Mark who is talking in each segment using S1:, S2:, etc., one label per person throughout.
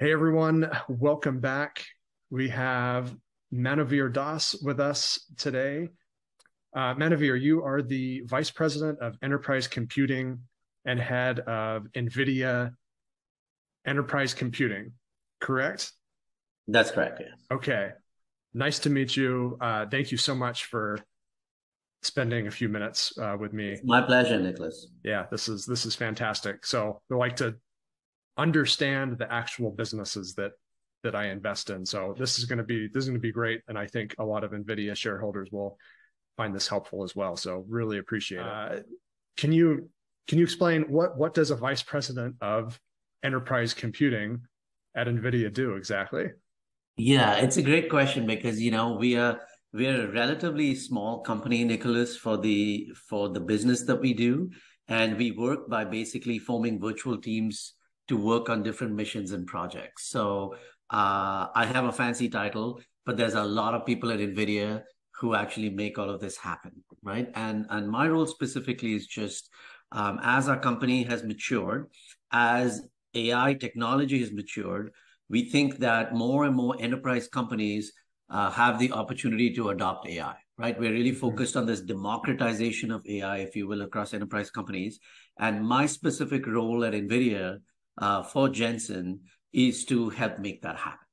S1: Hey everyone, welcome back. We have Manuvir Das with us today. Uh, Manavir, you are the Vice President of Enterprise Computing and Head of NVIDIA Enterprise Computing, correct?
S2: That's correct, yes.
S1: Okay. Nice to meet you. Uh, thank you so much for spending a few minutes uh, with me.
S2: It's my pleasure, Nicholas.
S1: Yeah, this is this is fantastic. So we like to understand the actual businesses that that I invest in. So this is going to be this is going to be great, and I think a lot of Nvidia shareholders will find this helpful as well. So really appreciate it. Uh, can you can you explain what what does a vice president of enterprise computing at Nvidia do exactly?
S2: Yeah, it's a great question because you know we are we're a relatively small company, Nicholas, for the for the business that we do, and we work by basically forming virtual teams to work on different missions and projects. So uh, I have a fancy title, but there's a lot of people at NVIDIA who actually make all of this happen, right? And and my role specifically is just um, as our company has matured, as AI technology has matured, we think that more and more enterprise companies uh, have the opportunity to adopt AI, right? We're really mm-hmm. focused on this democratization of AI, if you will, across enterprise companies. And my specific role at NVIDIA uh, for Jensen is to help make that happen,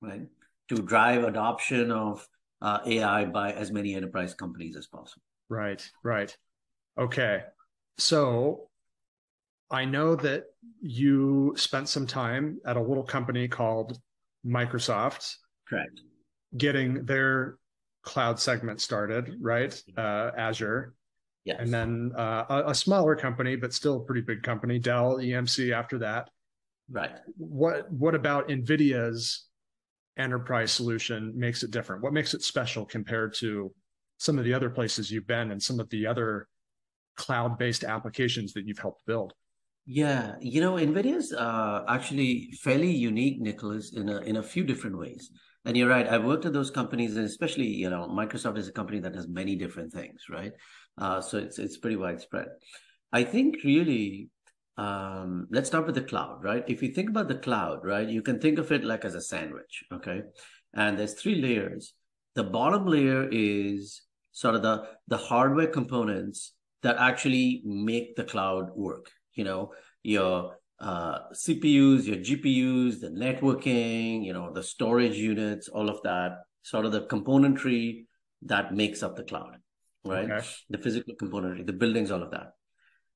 S2: right? To drive adoption of uh, AI by as many enterprise companies as possible.
S1: Right, right. Okay. So I know that you spent some time at a little company called Microsoft.
S2: Correct.
S1: Getting their cloud segment started, right? Uh, Azure.
S2: Yes.
S1: And then uh, a, a, smaller company, but still a pretty big company, Dell EMC after that.
S2: Right.
S1: What what about NVIDIA's enterprise solution makes it different? What makes it special compared to some of the other places you've been and some of the other cloud-based applications that you've helped build?
S2: Yeah, you know, NVIDIA's uh, actually fairly unique, Nicholas, in a in a few different ways. And you're right. I've worked at those companies, and especially, you know, Microsoft is a company that does many different things, right? Uh, so it's it's pretty widespread. I think really, um, let's start with the cloud, right? If you think about the cloud, right, you can think of it like as a sandwich, okay? And there's three layers. The bottom layer is sort of the the hardware components that actually make the cloud work. You know, your uh, CPUs, your GPUs, the networking, you know, the storage units, all of that, sort of the componentry that makes up the cloud, right? Okay. The physical componentry, the buildings, all of that.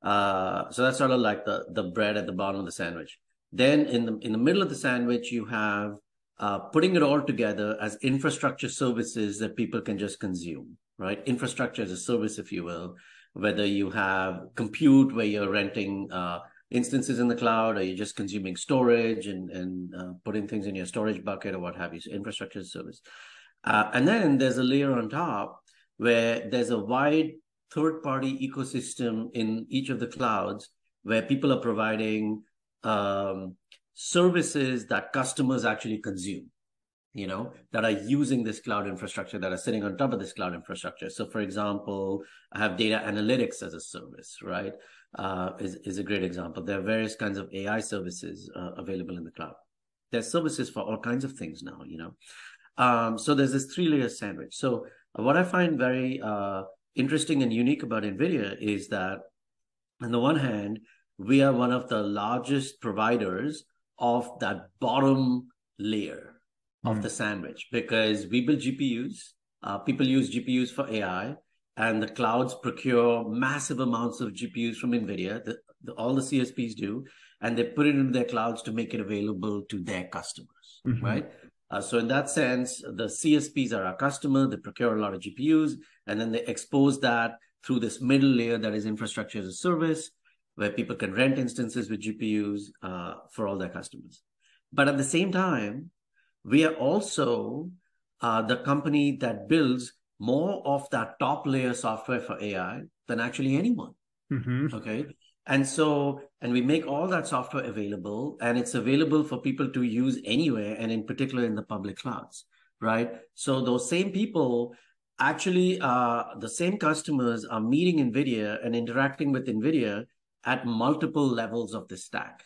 S2: Uh, so that's sort of like the the bread at the bottom of the sandwich. Then in the in the middle of the sandwich, you have uh, putting it all together as infrastructure services that people can just consume, right? Infrastructure as a service, if you will. Whether you have compute where you're renting uh, instances in the cloud, or you're just consuming storage and and uh, putting things in your storage bucket or what have you. So infrastructure as service. Uh, and then there's a layer on top where there's a wide third party ecosystem in each of the clouds where people are providing um, services that customers actually consume you know that are using this cloud infrastructure that are sitting on top of this cloud infrastructure. So for example i have data analytics as a service right uh, is, is a great example. There are various kinds of ai services uh, available in the cloud. There's services for all kinds of things now you know. Um, so there's this three layer sandwich. So what i find very uh, interesting and unique about NVIDIA is that, on the one hand, we are one of the largest providers of that bottom layer. Of hmm. the sandwich because we build GPUs. Uh, people use GPUs for AI, and the clouds procure massive amounts of GPUs from NVIDIA. The, the, all the CSPs do, and they put it into their clouds to make it available to their customers, mm-hmm. right? Uh, so in that sense, the CSPs are our customer. They procure a lot of GPUs, and then they expose that through this middle layer that is infrastructure as a service, where people can rent instances with GPUs uh, for all their customers. But at the same time, we are also uh, the company that builds more of that top layer software for AI than actually anyone. Mm-hmm. Okay. And so, and we make all that software available and it's available for people to use anywhere and in particular in the public clouds, right? So those same people actually, uh, the same customers are meeting NVIDIA and interacting with NVIDIA at multiple levels of the stack,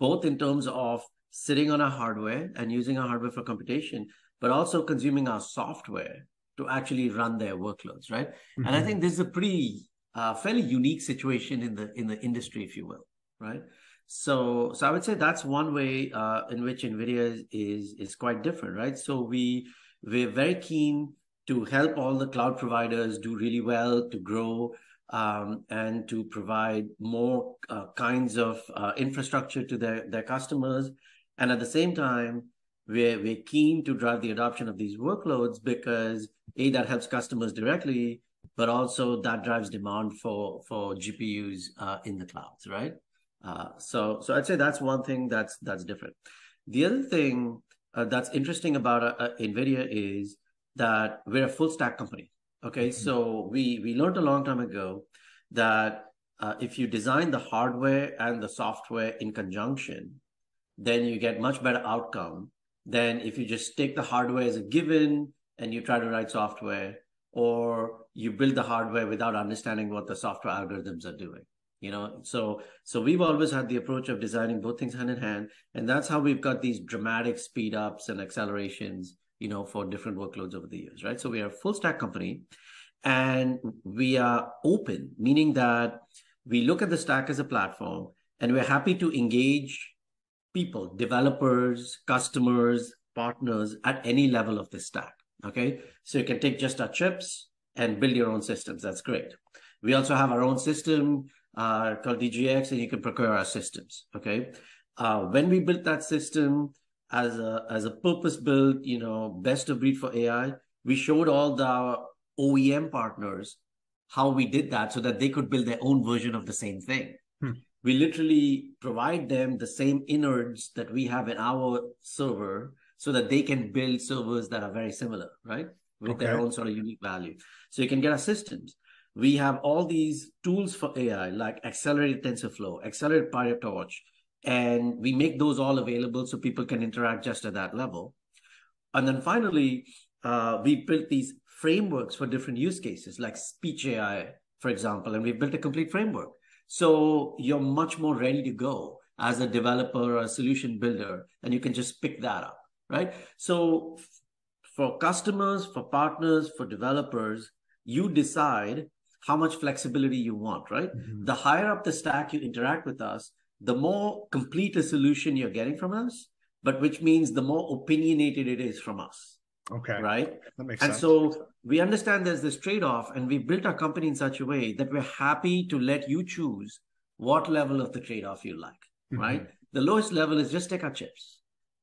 S2: both in terms of sitting on our hardware and using our hardware for computation, but also consuming our software to actually run their workloads, right? Mm-hmm. And I mm-hmm. think this is a pretty uh, fairly unique situation in the in the industry, if you will, right? So so I would say that's one way uh, in which NVIDIA is, is is quite different, right? So we we're very keen to help all the cloud providers do really well to grow um, and to provide more uh, kinds of uh, infrastructure to their, their customers. And at the same time, we're, we're keen to drive the adoption of these workloads because A, that helps customers directly, but also that drives demand for, for GPUs uh, in the clouds, right? Uh, so, so I'd say that's one thing that's, that's different. The other thing uh, that's interesting about uh, NVIDIA is that we're a full stack company. Okay, mm-hmm. so we we learned a long time ago that uh, if you design the hardware and the software in conjunction, then you get much better outcome than if you just take the hardware as a given and you try to write software, or you build the hardware without understanding what the software algorithms are doing. You know, so so we've always had the approach of designing both things hand in hand, and that's how we've got these dramatic speed ups and accelerations you know, for different workloads over the years, right? So we are a full stack company and we are open, meaning that we look at the stack as a platform and we're happy to engage people, developers, customers, partners at any level of the stack. Okay. So you can take just our chips and build your own systems. That's great. We also have our own system uh, called DGX and you can procure our systems. Okay. Uh, when we built that system, as a as a purpose built, you know, best of breed for AI. We showed all the OEM partners how we did that so that they could build their own version of the same thing. We literally provide them the same innards that we have in our server so that they can build servers that are very similar, right? With okay. their own sort of unique value. So you can get assistance. We have all these tools for AI like accelerated TensorFlow, accelerated PyTorch, and we make those all available so people can interact just at that level and then finally uh, we built these frameworks for different use cases like speech ai for example and we built a complete framework so you're much more ready to go as a developer or a solution builder and you can just pick that up right so for customers for partners for developers you decide how much flexibility you want right mm-hmm. the higher up the stack you interact with us the more complete a solution you're getting from us, but which means the more opinionated it is from us.
S1: Okay.
S2: Right.
S1: That makes
S2: and
S1: sense.
S2: so we understand there's this trade off, and we built our company in such a way that we're happy to let you choose what level of the trade off you like. Mm-hmm. Right. The lowest level is just take our chips,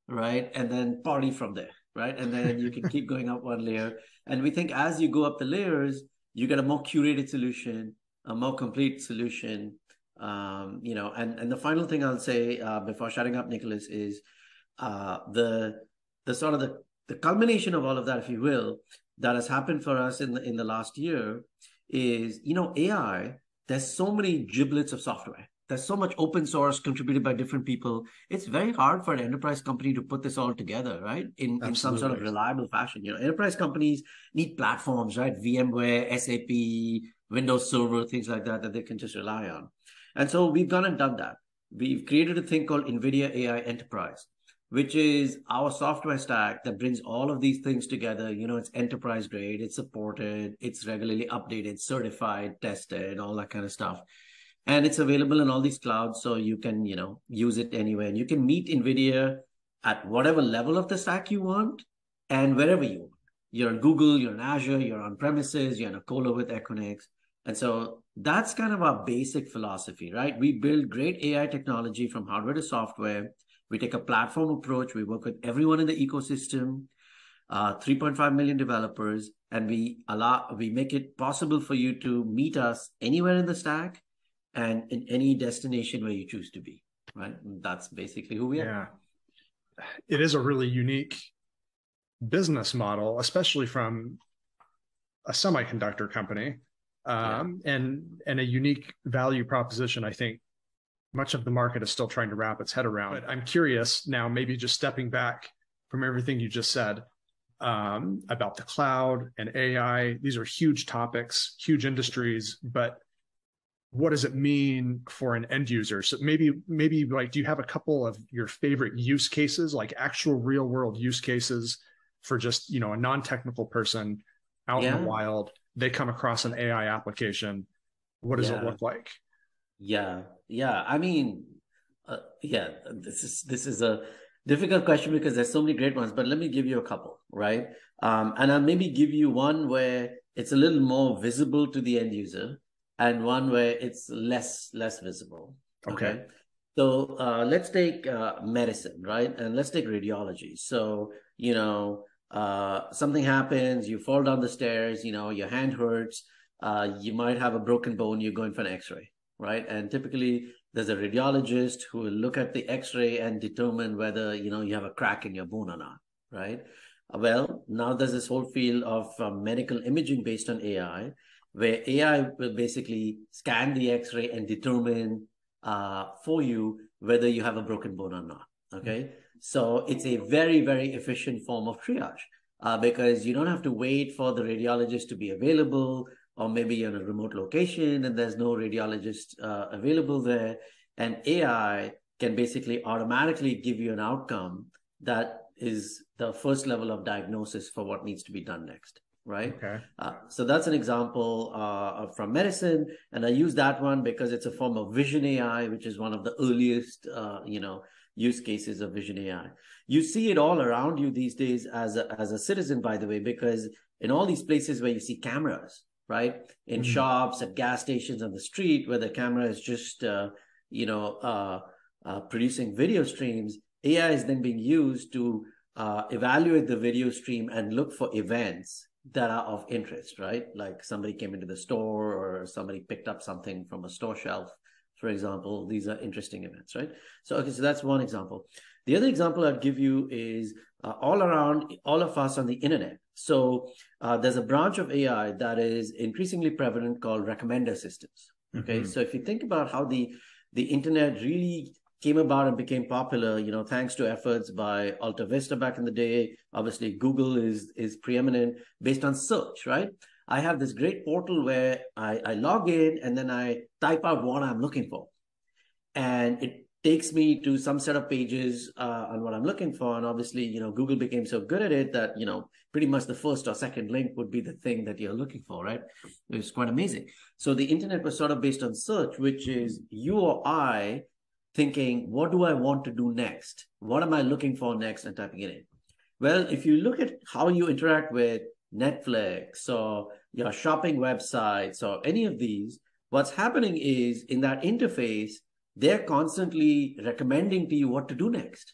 S2: right? And then party from there, right? And then you can keep going up one layer. And we think as you go up the layers, you get a more curated solution, a more complete solution, um, you know, and and the final thing I'll say uh, before shutting up, Nicholas, is uh, the the sort of the the culmination of all of that, if you will, that has happened for us in the in the last year is you know AI. There's so many giblets of software. There's so much open source contributed by different people. It's very hard for an enterprise company to put this all together, right? In, in some sort of reliable fashion. You know, enterprise companies need platforms, right? VMware, SAP, Windows Server, things like that, that they can just rely on. And so we've gone and done that. We've created a thing called NVIDIA AI Enterprise, which is our software stack that brings all of these things together. You know, it's enterprise grade, it's supported, it's regularly updated, certified, tested, all that kind of stuff. And it's available in all these clouds. So you can, you know, use it anywhere. And you can meet NVIDIA at whatever level of the stack you want and wherever you want. You're on Google, you're on Azure, you're on premises, you're on a colo with Equinix. And so that's kind of our basic philosophy, right? We build great AI technology from hardware to software. We take a platform approach. We work with everyone in the ecosystem, uh, 3.5 million developers, and we allow we make it possible for you to meet us anywhere in the stack and in any destination where you choose to be. Right? And that's basically who we are.
S1: Yeah, it is a really unique business model, especially from a semiconductor company um, yeah. and and a unique value proposition. I think much of the market is still trying to wrap its head around. But I'm curious now, maybe just stepping back from everything you just said um, about the cloud and AI. These are huge topics, huge industries, but what does it mean for an end user? So maybe, maybe like, do you have a couple of your favorite use cases, like actual real world use cases for just, you know, a non-technical person out yeah. in the wild? They come across an AI application. What does yeah. it look like?
S2: Yeah. Yeah. I mean, uh, yeah, this is, this is a difficult question because there's so many great ones, but let me give you a couple, right? Um, and I'll maybe give you one where it's a little more visible to the end user and one where it's less less visible.
S1: Okay. okay?
S2: So uh, let's take uh, medicine, right? And let's take radiology. So you know, uh, something happens, you fall down the stairs, you know, your hand hurts, uh, you might have a broken bone, you're going for an X-ray, right? And typically, there's a radiologist who will look at the X-ray and determine whether you know you have a crack in your bone or not, right? Well, now there's this whole field of uh, medical imaging based on AI where AI will basically scan the X-ray and determine uh, for you whether you have a broken bone or not. Okay, so it's a very very efficient form of triage uh, because you don't have to wait for the radiologist to be available, or maybe you're in a remote location and there's no radiologist uh, available there, and AI can basically automatically give you an outcome that is the first level of diagnosis for what needs to be done next right?
S1: Okay.
S2: Uh, so that's an example uh, from medicine, and I use that one because it's a form of vision AI, which is one of the earliest, uh, you know, use cases of vision AI. You see it all around you these days as a, as a citizen, by the way, because in all these places where you see cameras, right, in mm-hmm. shops, at gas stations, on the street, where the camera is just, uh, you know, uh, uh, producing video streams, AI is then being used to evaluate the video stream and look for events that are of interest, right? Like somebody came into the store or somebody picked up something from a store shelf, for example. These are interesting events, right? So, okay, so that's one example. The other example I'd give you is uh, all around all of us on the internet. So uh, there's a branch of AI that is increasingly prevalent called recommender systems. Okay, mm-hmm. so if you think about how the the internet really came about and became popular, you know, thanks to efforts by Alta Vista back in the day. Obviously, Google is is preeminent based on search, right? I have this great portal where I, I log in and then I type out what I'm looking for. And it takes me to some set of pages uh, on what I'm looking for. And obviously, you know, Google became so good at it that, you know, pretty much the first or second link would be the thing that you're looking for, right? It was quite amazing. So the internet was sort of based on search, which is you or I thinking, what do I want to do next? What am I looking for next? And typing it in. Well, if you look at how you interact with Netflix or your shopping websites or any of these, what's happening is in that interface, they're constantly recommending to you what to do next,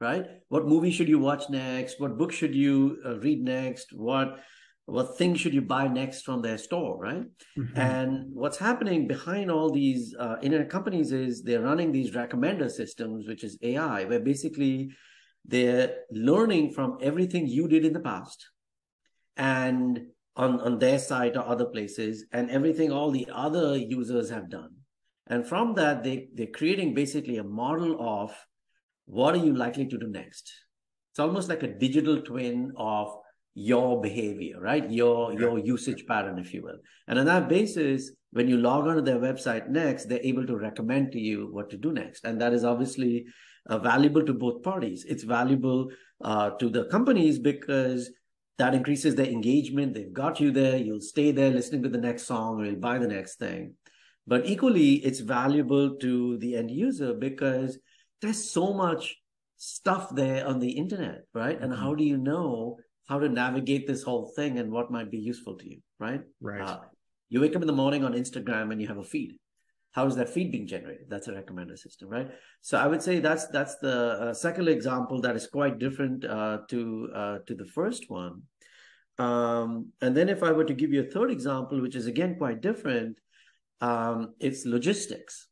S2: right? What movie should you watch next? What book should you uh, read next? What what things should you buy next from their store, right? Mm-hmm. And what's happening behind all these uh, internet companies is they're running these recommender systems, which is AI, where basically they're learning from everything you did in the past and on, on their site or other places and everything all the other users have done. And from that, they, they're creating basically a model of what are you likely to do next? It's almost like a digital twin of your behavior, right? Your your usage pattern, if you will. And on that basis, when you log onto their website next, they're able to recommend to you what to do next, and that is obviously uh, valuable to both parties. It's valuable uh, to the companies because that increases their engagement. They've got you there. You'll stay there listening to the next song, or you'll buy the next thing. But equally, it's valuable to the end user because there's so much stuff there on the internet, right? Mm-hmm. And how do you know how to navigate this whole thing and what might be useful to you, right?
S1: Right. Uh,
S2: you wake up in the morning on Instagram and you have a feed. How is that feed being generated? That's a recommender system, right? So I would say that's that's the uh, second example that is quite different uh, to uh, to the first one. Um, and then if I were to give you a third example, which is again quite different, um, it's logistics.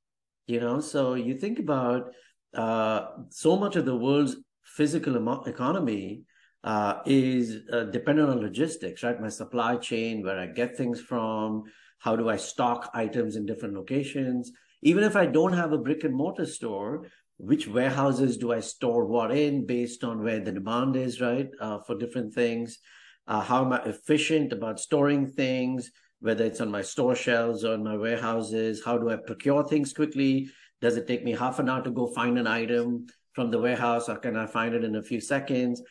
S2: You know, so you think about uh, so much of the world's physical economy uh, is uh, dependent on logistics, right? My supply chain, where I get things from, how do I stock items in different locations? Even if I don't have a brick and mortar store, which warehouses do I store what in based on where the demand is, right? Uh, for different things. Uh, how am I efficient about storing things? Whether it's on my store shelves or in my warehouses. How do I procure things quickly? Does it take me half an hour to go find an item from the warehouse, or can I find it in a few seconds?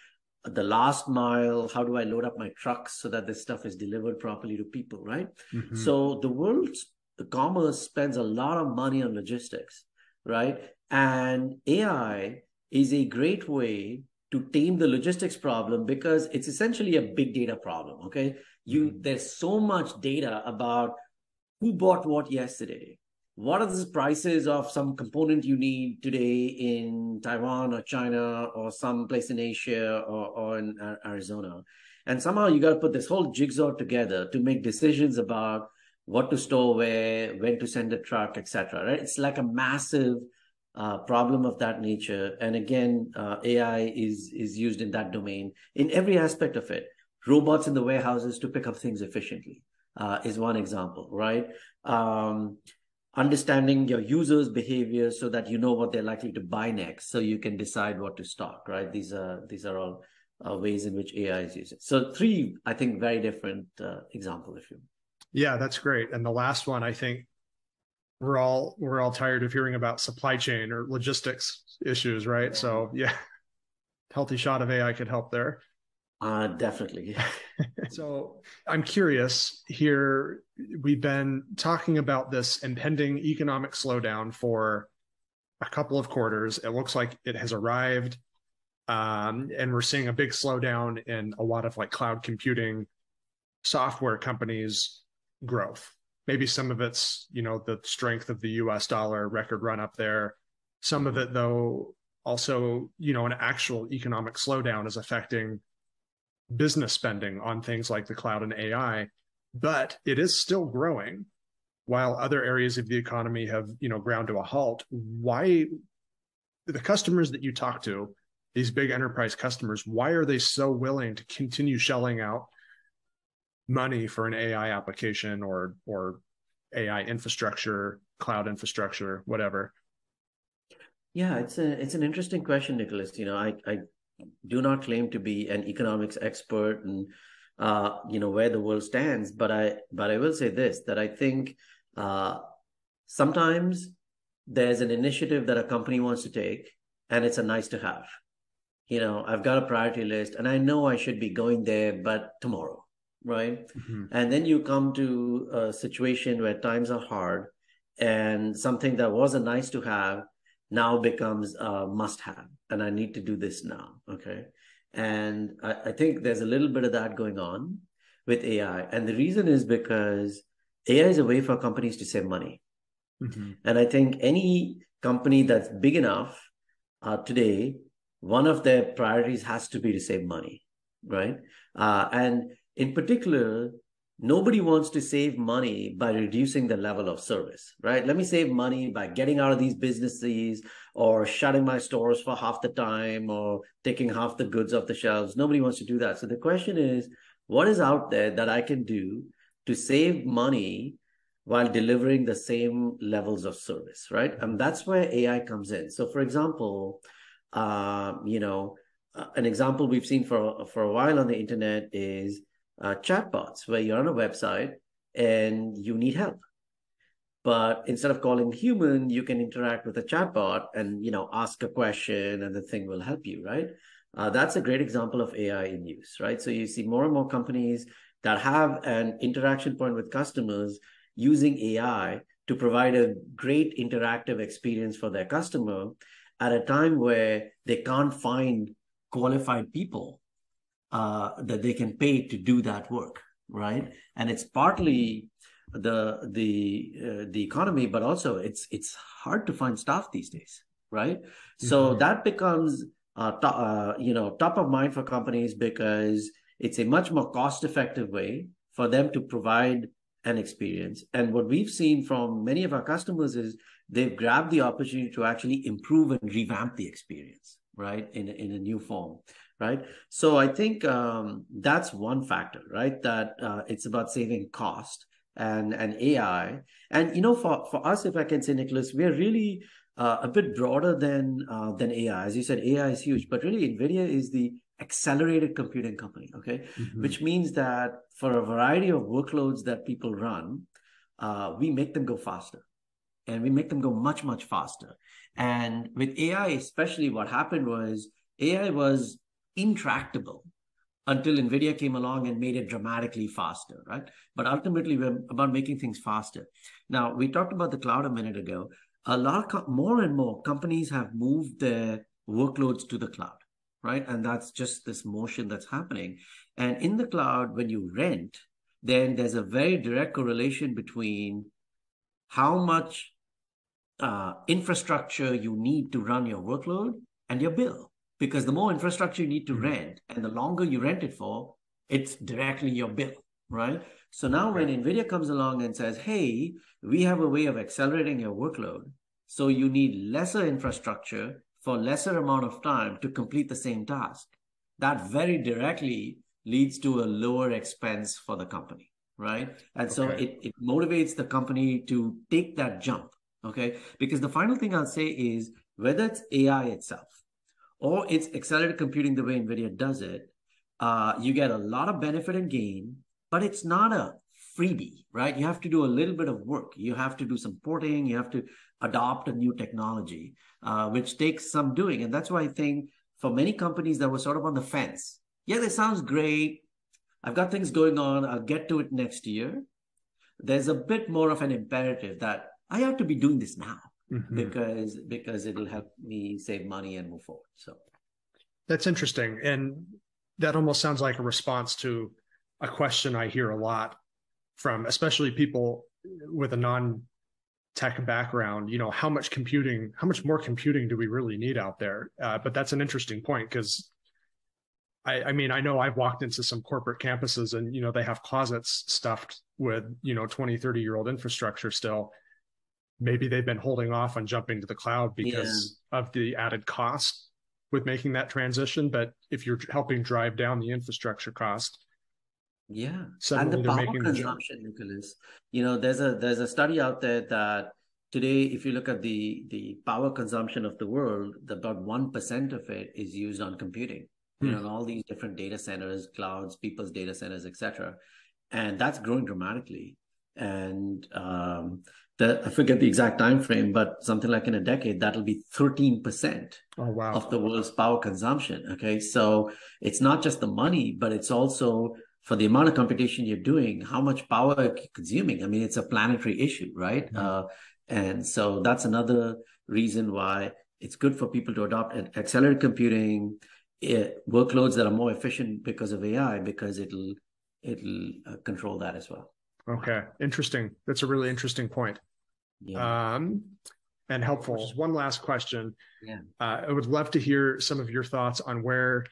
S2: The last mile, how do I load up my trucks so that this stuff is delivered properly to people, right? Mm-hmm. So the world's the commerce spends a lot of money on logistics, right? And AI is a great way to tame the logistics problem because it's essentially a big data problem. Okay. You there's so much data about who bought what yesterday, what are the prices of some component you need today in Taiwan or China or some place in Asia or, or in Arizona. And somehow you got to put this whole jigsaw together to make decisions about what to store where, when to send a truck, etc. Right? It's like a massive uh, problem of that nature. And again, uh, AI is is used in that domain in every aspect of it. Robots in the warehouses to pick up things efficiently uh, is one example, right? Um, understanding your users' behavior so that you know what they're likely to buy next, so you can decide what to stock. Right? These are these are all uh, ways in which AI is used. So three, I think, very different uh, example, if you.
S1: Yeah, that's great. And the last one, I think, we're all we're all tired of hearing about supply chain or logistics issues, right? Yeah. So yeah, healthy shot of AI could help there.
S2: Uh, definitely.
S1: so I'm curious here. We've been talking about this impending economic slowdown for a couple of quarters. It looks like it has arrived. Um, and we're seeing a big slowdown in a lot of like cloud computing software companies growth. Maybe some of it's, you know, the strength of the US dollar record run up there. Some of it though also, you know, an actual economic slowdown is affecting business spending on things like the cloud and AI, but it is still growing while other areas of the economy have, you know, ground to a halt. Why the customers that you talk to, these big enterprise customers, why are they so willing to continue shelling out money for an AI application or or AI infrastructure, cloud infrastructure, whatever?
S2: Yeah, it's a it's an interesting question, Nicholas. You know, I I do not claim to be an economics expert and uh, you know where the world stands, but I but I will say this that I think uh, sometimes there's an initiative that a company wants to take, and it's a nice to have. You know, I've got a priority list, and I know I should be going there, but tomorrow, right? Mm-hmm. And then you come to a situation where times are hard, and something that was a nice to have now becomes a must have and i need to do this now okay? And I, I, think there's a little bit of that going on with ai and the reason is because ai is a way for companies to save money. Mm-hmm. and i think any company that's big enough uh, today one of their priorities has to be to save money right? Uh, and in particular nobody wants to save money by reducing the level of service, right? Let me save money by getting out of these businesses or shutting my stores for half the time or taking half the goods off the shelves. Nobody wants to do that. So the question is, what is out there that I can do to save money while delivering the same levels of service, right? And that's where AI comes in. So, for example, uh, you know, uh, an example we've seen for for a while on the internet is uh, chatbots where you're on a website and you need help. But instead of calling human you can interact with a chatbot and you know ask a question and the thing will help you right? Uh, that's a great example of ai in use right? So you see more and more companies that have an interaction point with customers using ai to provide a great interactive experience for their customer at a time where they can't find qualified people uh, that they can pay to do that work, right? And it's partly the the uh, the economy, but also it's it's hard to find staff these days, right? Mm-hmm. So that becomes uh, to, uh, you know top of mind for companies because it's a much more cost effective way for them to provide an experience. And what we've seen from many of our customers is they've grabbed the opportunity to actually improve and revamp the experience, right, in in a new form right? So I think um, that's one factor, right? That uh, it's about saving cost and and AI. And you know, for for us, if I can say, Nicholas, we're really uh, a bit broader than uh, than AI. As you said, AI is huge, but really, NVIDIA is the accelerated computing company. Okay, mm-hmm. which means that for a variety of workloads that people run, uh, we make them go faster, and we make them go much much faster. And with AI, especially, what happened was AI was intractable until NVIDIA came along and made it dramatically faster, right? But ultimately, we're about making things faster. Now, we talked about the cloud a minute ago. A lot more and more companies have moved their workloads to the cloud, right? And that's just this motion that's happening. And in the cloud, when you rent, then there's a very direct correlation between how much uh, infrastructure you need to run your workload and your bill because the more infrastructure you need to rent and the longer you rent it for, it's directly your bill, right? So now when NVIDIA comes along and says, hey, we have a way of accelerating your workload, so you need lesser infrastructure for lesser amount of time to complete the same task, that very directly leads to a lower expense for the company, right? And okay. so it, it motivates the company to take that jump, okay? Because the final thing I'll say is whether it's AI itself, or it's accelerated computing the way NVIDIA does it, uh, you get a lot of benefit and gain, but it's not a freebie, right? You have to do a little bit of work. You have to do some porting. You have to adopt a new technology, uh, which takes some doing. And that's why I think for many companies that were sort of on the fence, yeah, this sounds great. I've got things going on. I'll get to it next year. There's a bit more of an imperative that I have to be doing this now mm-hmm. because because it'll help me save money and move forward. So
S1: that's interesting, and that almost sounds like a response to a question I hear a lot from, especially people with a non tech background you know how much computing how much more computing do we really need out there uh, but that's an interesting point because I, I, mean i know i've walked into some corporate campuses and you know they have closets stuffed with you know 20 30 year old infrastructure still maybe they've been holding off on jumping to the cloud because yeah. of the added cost with making that transition. But if you're helping drive down the infrastructure cost,
S2: yeah, and the power consumption, the Nicholas. You know, there's a there's a study out there that today, if you look at the the power consumption of the world, about one percent of it is used on computing. Hmm. You know, all these different data centers, clouds, people's data centers, etc. And that's growing dramatically. And um, the, I forget the exact time frame, but something like in a decade, that'll be 13%
S1: oh, wow.
S2: of the world's power consumption. Okay. So it's not just the money, but it's also for the amount of computation you're doing, how much power you're consuming. I mean, it's a planetary issue, right? Mm-hmm. Uh, and so that's another reason why it's good for people to adopt accelerated computing it, eh, workloads that are more efficient because of AI, because it'll it'll uh, control that as well.
S1: Okay, interesting. That's a really interesting point. Yeah. Um, and helpful. Just one last question.
S2: Yeah.
S1: Uh, I would love to hear some of your thoughts on where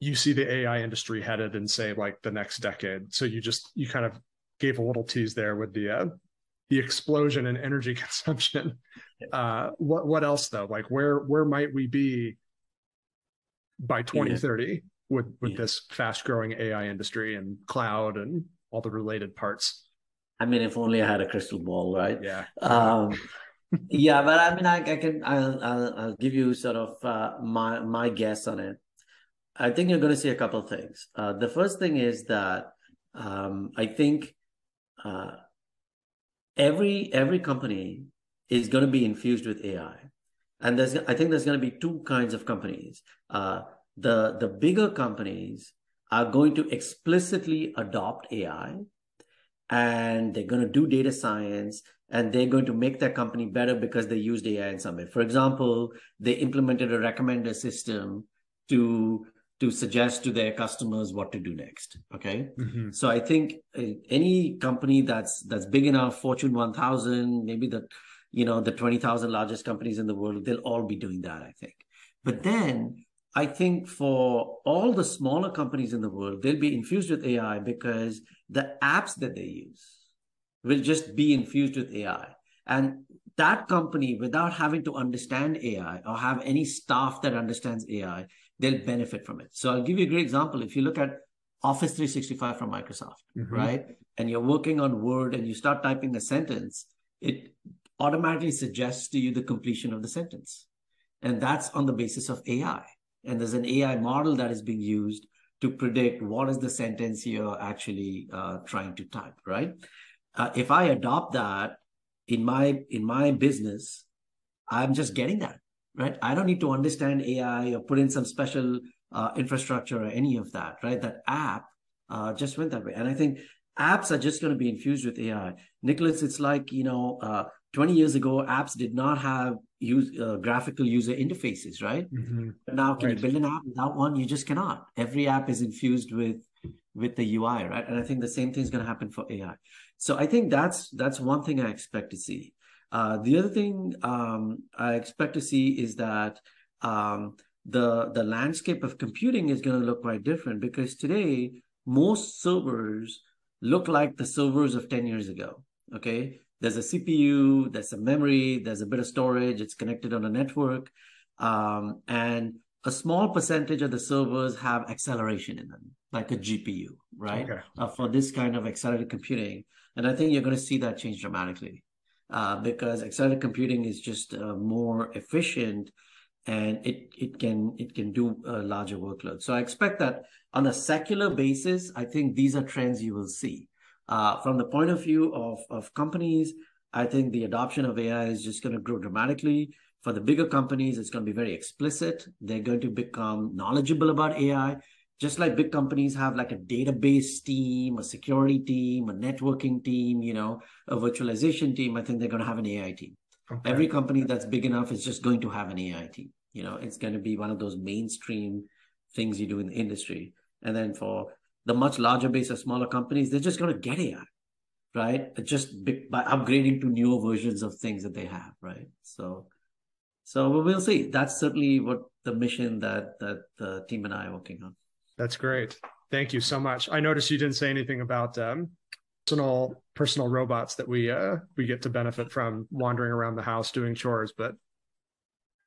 S1: you see the AI industry headed in, say, like the next decade. So you just you kind of gave a little tease there with the uh, the explosion in energy consumption. Uh, what what else though? Like where where might we be by 2030 yeah. with with yeah. this fast growing AI industry and cloud and all the related parts.
S2: I mean, if only I had a crystal ball, right?
S1: Yeah.
S2: Um, yeah, but I mean, I, I can, I'll, I'll, I'll, give you sort of uh, my my guess on it. I think you're going to see a couple of things. Uh, the first thing is that um, I think uh, every every company is going to be infused with AI, and there's I think there's going to be two kinds of companies. Uh, the the bigger companies are going to explicitly adopt AI and they're going to do data science and they're going to make their company better because they used AI in some way. For example, they implemented a recommender system to to suggest to their customers what to do next. Okay, mm-hmm. so I think uh, any company that's that's big enough, Fortune 1000, maybe the you know the 20,000 largest companies in the world, they'll all be doing that. I think, but then I think for all the smaller companies in the world, they'll be infused with AI because the apps that they use will just be infused with AI. And that company, without having to understand AI or have any staff that understands AI, they'll benefit from it. So I'll give you a great example. If you look at Office 365 from Microsoft, mm-hmm. right? And you're working on Word and you start typing a sentence, it automatically suggests to you the completion of the sentence. And that's on the basis of AI and there's an AI model that is being used to predict what is the sentence you're actually uh, trying to type, right? Uh, if I adopt that in my in my business, I'm just getting that, right? I don't need to understand AI or put in some special uh, infrastructure or any of that, right? That app uh, just went that way, and I think apps are just going to be infused with AI. Nicholas, it's like you know, uh, 20 years ago, apps did not have use uh, graphical user interfaces, right? Mm-hmm. But now, can right. you build an app without one? You just cannot. Every app is infused with with the UI, right? And I think the same thing is going to happen for AI. So I think that's that's one thing I expect to see. Uh, the other thing um, I expect to see is that um, the the landscape of computing is going to look quite different because today most servers look like the servers of 10 years ago. Okay. There's a CPU, there's a memory, there's a bit of storage, it's connected on a network. Um, and a small percentage of the servers have acceleration in them, like a GPU, right? Okay. Uh, for this kind of accelerated computing. And I think you're going to see that change dramatically uh, because accelerated computing is just uh, more efficient and it it can it can do a larger workload. So I expect that on a secular basis, I think these are trends you will see. Uh, from the point of view of of companies, I think the adoption of AI is just going to grow dramatically. For the bigger companies, it's going to be very explicit. They're going to become knowledgeable about AI, just like big companies have like a database team, a security team, a networking team, you know, a virtualization team. I think they're going to have an AI team. Okay. Every company that's big enough is just going to have an AI team. You know, it's going to be one of those mainstream things you do in the industry. And then for the much larger base of smaller companies, they're just going to get AI, right? Just by upgrading to newer versions of things that they have, right? So, so we'll see. That's certainly what the mission that that the team and I are working on.
S1: That's great. Thank you so much. I noticed you didn't say anything about um, personal personal robots that we uh we get to benefit from wandering around the house doing chores but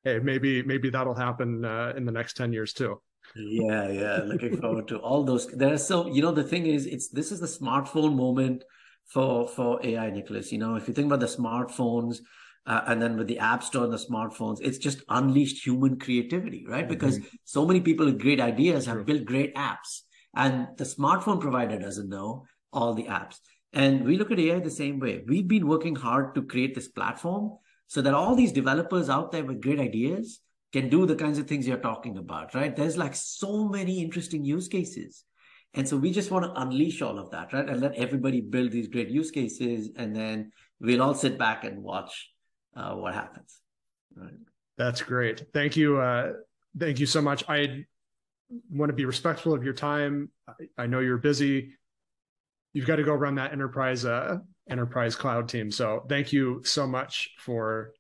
S1: hey maybe maybe that'll happen uh, in the next 10 years too
S2: yeah yeah looking forward to all those there's so you know the thing is it's this is the smartphone moment for for ai nicholas you know if you think about the smartphones uh, and then with the app store and the smartphones it's just unleashed human creativity right mm-hmm. because so many people with great ideas have True. built great apps and the smartphone provider doesn't know all the apps. And we look at AI the same way. We've been working hard to create this platform so that all these developers out there with great ideas can do the kinds of things you're talking about, right? There's like so many interesting use cases. And so we just want to unleash all of that, right? And let everybody build these great use cases. And then we'll all sit back and watch uh, what happens. Right.
S1: That's great. Thank you. Uh, thank you so much. I want to be respectful of your time. I, I know you're busy you've got to go run that enterprise uh, enterprise cloud team. So thank you so much for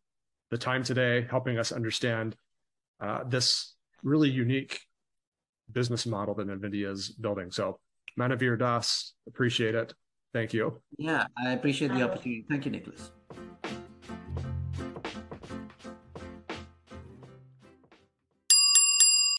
S1: the time today, helping us understand uh, this really unique business model that NVIDIA is building. So Manuvir Das, appreciate it. Thank you.
S2: Yeah, I appreciate the opportunity. Thank you, Nicholas.